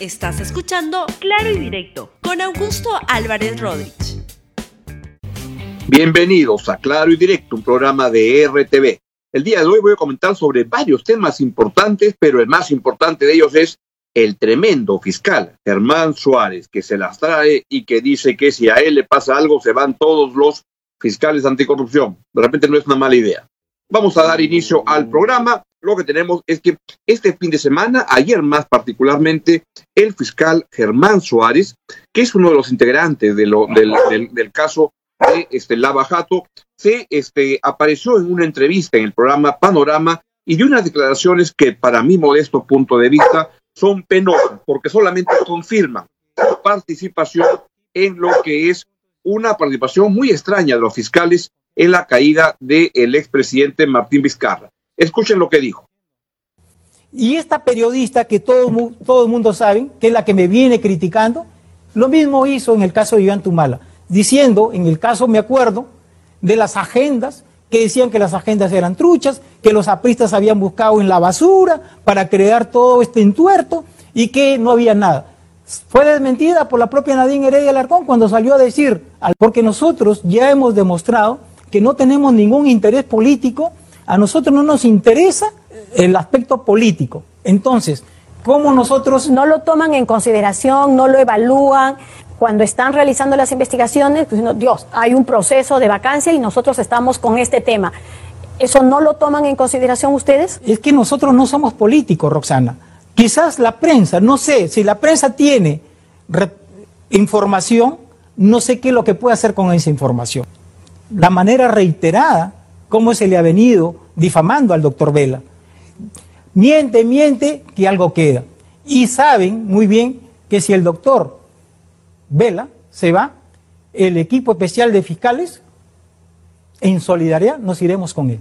Estás escuchando Claro y Directo con Augusto Álvarez Rodríguez. Bienvenidos a Claro y Directo, un programa de RTV. El día de hoy voy a comentar sobre varios temas importantes, pero el más importante de ellos es el tremendo fiscal Germán Suárez, que se las trae y que dice que si a él le pasa algo se van todos los fiscales anticorrupción. De repente no es una mala idea. Vamos a dar inicio al programa. Lo que tenemos es que este fin de semana, ayer más particularmente, el fiscal Germán Suárez, que es uno de los integrantes de lo, del, caso de este, Lava Jato, se este, apareció en una entrevista en el programa Panorama y dio unas declaraciones que para mi modesto punto de vista son penosas, porque solamente confirman su participación en lo que es una participación muy extraña de los fiscales en la caída del expresidente Martín Vizcarra. Escuchen lo que dijo. Y esta periodista que todo, todo el mundo sabe, que es la que me viene criticando, lo mismo hizo en el caso de Iván Tumala, diciendo, en el caso me acuerdo, de las agendas, que decían que las agendas eran truchas, que los apristas habían buscado en la basura para crear todo este entuerto y que no había nada. Fue desmentida por la propia Nadine Heredia Alarcón cuando salió a decir, porque nosotros ya hemos demostrado que no tenemos ningún interés político a nosotros no nos interesa el aspecto político. Entonces, ¿cómo nosotros... No lo toman en consideración, no lo evalúan. Cuando están realizando las investigaciones, pues Dios, hay un proceso de vacancia y nosotros estamos con este tema. ¿Eso no lo toman en consideración ustedes? Es que nosotros no somos políticos, Roxana. Quizás la prensa, no sé, si la prensa tiene información, no sé qué es lo que puede hacer con esa información. La manera reiterada cómo se le ha venido difamando al doctor Vela. Miente, miente, que algo queda. Y saben muy bien que si el doctor Vela se va, el equipo especial de fiscales, en solidaridad, nos iremos con él.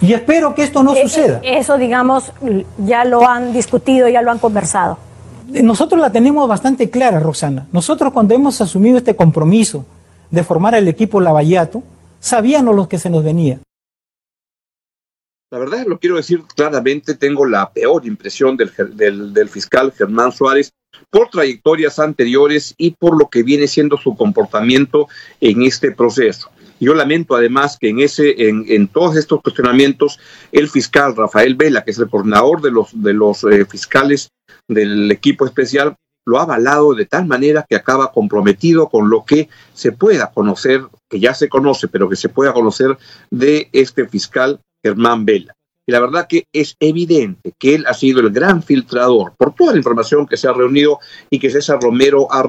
Y espero que esto no eh, suceda. Eh, eso, digamos, ya lo han discutido, ya lo han conversado. Nosotros la tenemos bastante clara, Roxana. Nosotros cuando hemos asumido este compromiso de formar el equipo Lavallato, sabíamos lo que se nos venía. La verdad, lo quiero decir claramente, tengo la peor impresión del, del, fiscal Germán Suárez por trayectorias anteriores y por lo que viene siendo su comportamiento en este proceso. Yo lamento además que en, ese, en, en todos estos cuestionamientos el fiscal Rafael Vela, que es el coordinador de los, de los eh, fiscales del equipo especial, lo ha avalado de tal manera que acaba comprometido con lo que se pueda conocer, que ya se conoce, pero que se pueda conocer de este fiscal Germán Vela. Y la verdad que es evidente que él ha sido el gran filtrador por toda la información que se ha reunido y que César Romero ha,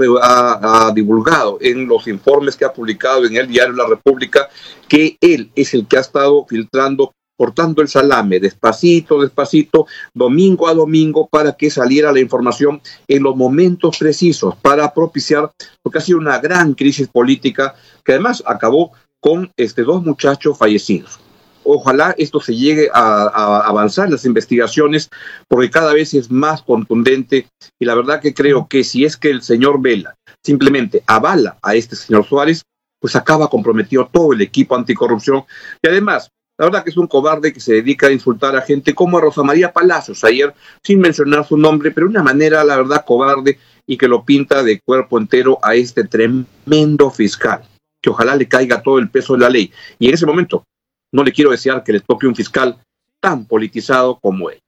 ha, divulgado en los informes que ha publicado en el diario La República, que él es el que ha estado filtrando cortando el salame despacito, despacito, domingo a domingo, para que saliera la información en los momentos precisos, para propiciar lo que ha sido una gran crisis política, que además acabó con este, dos muchachos fallecidos. Ojalá esto se llegue a, a, avanzar las investigaciones, porque cada vez es más contundente y la verdad que creo que si es que el señor Vela simplemente avala a este señor Suárez, pues acaba comprometido todo el equipo anticorrupción y además la verdad que es un cobarde que se dedica a insultar a gente como a Rosa María Palacios ayer, sin mencionar su nombre, pero de una manera, la verdad, cobarde y que lo pinta de cuerpo entero a este tremendo fiscal, que ojalá le caiga todo el peso de la ley. Y en ese momento, no le quiero desear que le toque un fiscal tan politizado como él.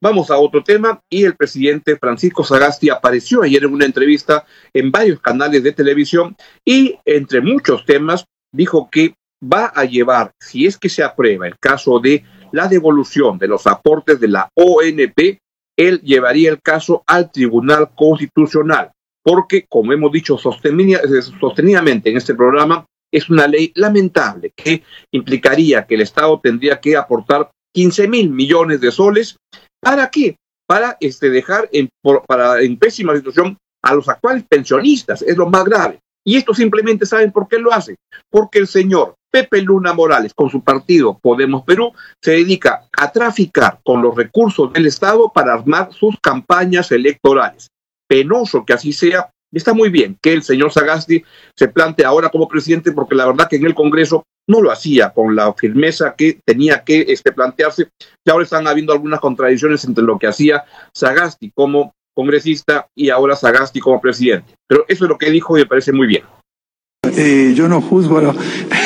Vamos a otro tema y el presidente Francisco Sagasti apareció ayer en una entrevista en varios canales de televisión y entre muchos temas dijo que va a llevar, si es que se aprueba el caso de la devolución de los aportes de la ONP, él llevaría el caso al Tribunal Constitucional, porque, como hemos dicho sostenidamente en este programa, es una ley lamentable que implicaría que el Estado tendría que aportar 15 mil millones de soles. ¿Para qué? Para este, dejar en, para, en pésima situación a los actuales pensionistas, es lo más grave. Y esto simplemente saben por qué lo hace. Porque el señor Pepe Luna Morales, con su partido Podemos Perú, se dedica a traficar con los recursos del Estado para armar sus campañas electorales. Penoso que así sea. Está muy bien que el señor Sagasti se plante ahora como presidente, porque la verdad que en el Congreso no lo hacía con la firmeza que tenía que este, plantearse. Y ahora están habiendo algunas contradicciones entre lo que hacía Sagasti como congresista y ahora Sagasti como presidente. Pero eso es lo que dijo y me parece muy bien. Eh, yo no juzgo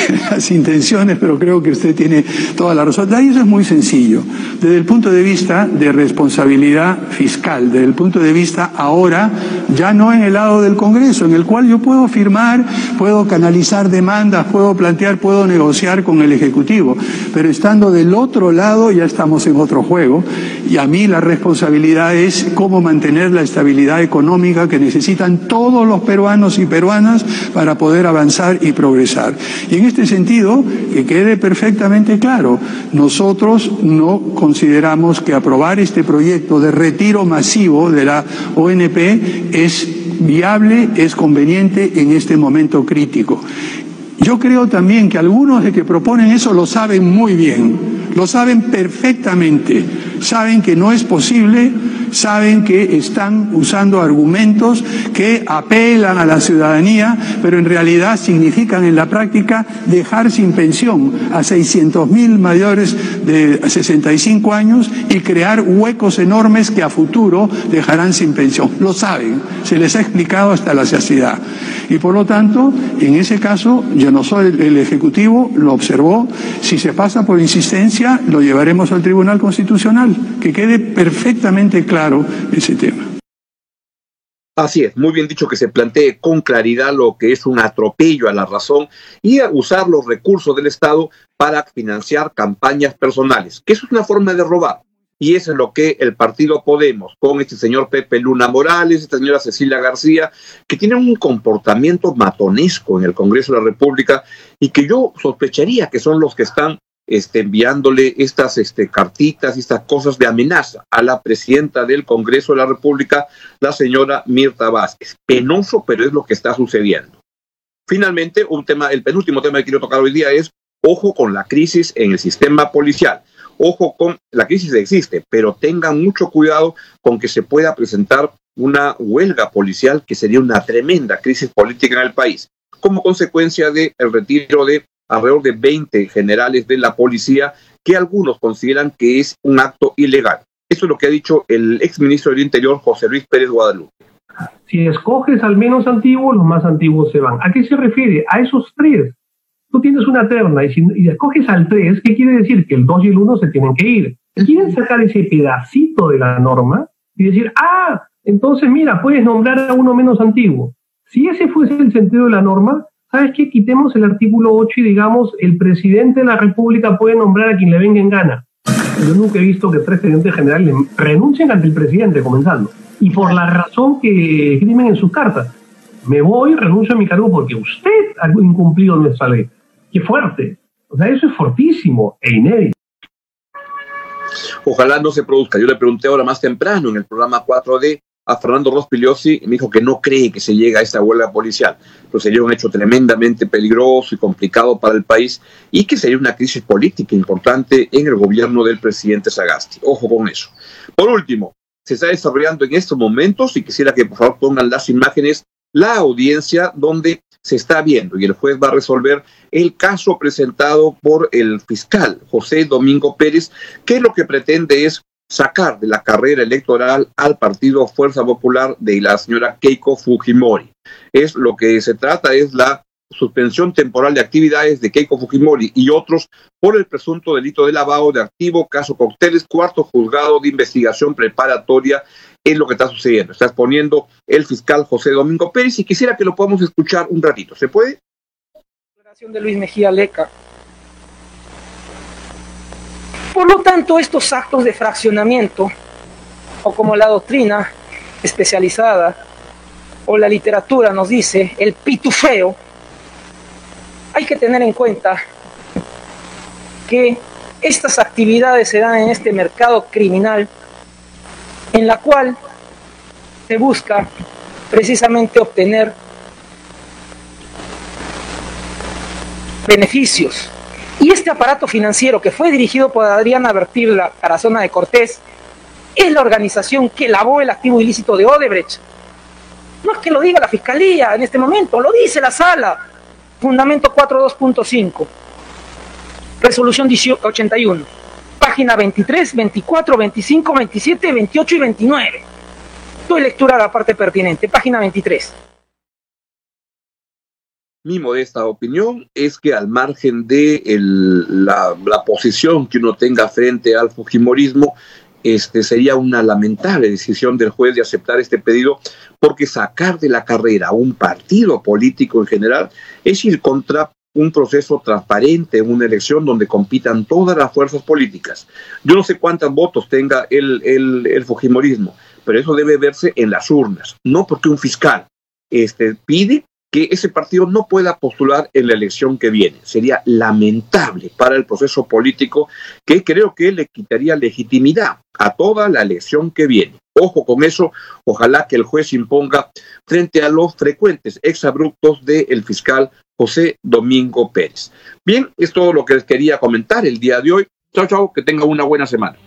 las intenciones, pero creo que usted tiene toda la razón. Ahí eso es muy sencillo. Desde el punto de vista de responsabilidad fiscal, desde el punto de vista ahora, ya no en el lado del Congreso, en el cual yo puedo firmar, puedo canalizar demandas, puedo plantear, puedo negociar con el Ejecutivo. Pero estando del otro lado, ya estamos en otro juego. Y a mí la responsabilidad es cómo mantener la estabilidad económica que necesitan todos los peruanos y peruanas para poder avanzar y progresar. Y en este sentido, que quede perfectamente claro, nosotros no consideramos que aprobar este proyecto de retiro masivo de la ONP es viable, es conveniente en este momento crítico. Yo creo también que algunos de que proponen eso lo saben muy bien, lo saben perfectamente, saben que no es posible saben que están usando argumentos que apelan a la ciudadanía, pero en realidad significan en la práctica dejar sin pensión a 600 mil mayores de 65 años y crear huecos enormes que a futuro dejarán sin pensión. Lo saben, se les ha explicado hasta la saciedad. Y por lo tanto, en ese caso, yo no soy el Ejecutivo, lo observó, si se pasa por insistencia, lo llevaremos al Tribunal Constitucional, que quede perfectamente claro ese tema. Así es, muy bien dicho que se plantee con claridad lo que es un atropello a la razón y usar los recursos del Estado para financiar campañas personales, que eso es una forma de robar. Y eso es lo que el partido Podemos, con este señor Pepe Luna Morales, esta señora Cecilia García, que tienen un comportamiento matonesco en el Congreso de la República y que yo sospecharía que son los que están este, enviándole estas este, cartitas, estas cosas de amenaza a la presidenta del Congreso de la República, la señora Mirta Vázquez. Penoso, pero es lo que está sucediendo. Finalmente, un tema, el penúltimo tema que quiero tocar hoy día es ojo con la crisis en el sistema policial. Ojo con la crisis existe, pero tengan mucho cuidado con que se pueda presentar una huelga policial que sería una tremenda crisis política en el país, como consecuencia del retiro de alrededor de 20 generales de la policía que algunos consideran que es un acto ilegal. Eso es lo que ha dicho el exministro del Interior, José Luis Pérez Guadalupe. Si escoges al menos antiguo, los más antiguos se van. ¿A qué se refiere? A esos tres. Tú tienes una terna y si escoges al tres, ¿qué quiere decir? Que el dos y el uno se tienen que ir. Quieren sacar ese pedacito de la norma y decir, ah, entonces mira, puedes nombrar a uno menos antiguo. Si ese fuese el sentido de la norma, ¿sabes qué? Quitemos el artículo 8 y digamos, el presidente de la República puede nombrar a quien le venga en gana. Yo nunca he visto que tres presidentes generales renuncien ante el presidente, comenzando. Y por la razón que escriben en sus cartas. Me voy, renuncio a mi cargo porque usted ha incumplido nuestra ley. ¡Qué fuerte! O sea, eso es fortísimo e inédito. Ojalá no se produzca. Yo le pregunté ahora más temprano en el programa 4D a Fernando Rospigliosi y me dijo que no cree que se llegue a esta huelga policial. Pero sería un hecho tremendamente peligroso y complicado para el país y que sería una crisis política importante en el gobierno del presidente Sagasti. Ojo con eso. Por último, se está desarrollando en estos momentos, y quisiera que por favor pongan las imágenes, la audiencia donde se está viendo y el juez va a resolver el caso presentado por el fiscal José Domingo Pérez, que lo que pretende es sacar de la carrera electoral al partido Fuerza Popular de la señora Keiko Fujimori. Es lo que se trata es la suspensión temporal de actividades de Keiko Fujimori y otros por el presunto delito de lavado de activo, caso Cocteles, cuarto juzgado de investigación preparatoria, es lo que está sucediendo. Está exponiendo el fiscal José Domingo Pérez y quisiera que lo podamos escuchar un ratito. ¿Se puede? De Luis Mejía Leca por lo tanto, estos actos de fraccionamiento, o como la doctrina especializada o la literatura nos dice, el pitufeo, hay que tener en cuenta que estas actividades se dan en este mercado criminal en la cual se busca precisamente obtener beneficios y este aparato financiero que fue dirigido por Adriana Bertil Tarazona de Cortés es la organización que lavó el activo ilícito de Odebrecht. No es que lo diga la Fiscalía en este momento, lo dice la sala. Fundamento 42.5. Resolución 81. Página 23, 24, 25, 27, 28 y 29. Doy lectura a la parte pertinente, página 23. Mi modesta opinión es que al margen de la, la, posición que uno tenga frente al Fujimorismo, este, sería una lamentable decisión del juez de aceptar este pedido, porque sacar de la carrera un partido político en general es ir contra un proceso transparente, una elección donde compitan todas las fuerzas políticas. Yo no sé cuántos votos tenga el, el, el Fujimorismo, pero eso debe verse en las urnas, no porque un fiscal este, pide que ese partido no pueda postular en la elección que viene. Sería lamentable para el proceso político que creo que le quitaría legitimidad a toda la elección que viene. Ojo con eso, ojalá que el juez imponga frente a los frecuentes exabruptos del fiscal José Domingo Pérez. Bien, es todo lo que les quería comentar el día de hoy. Chao, chao, que tengan una buena semana.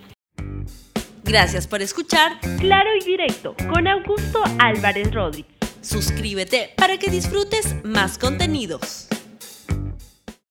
Gracias por escuchar Claro y Directo con Augusto Álvarez Rodríguez. Suscríbete para que disfrutes más contenidos.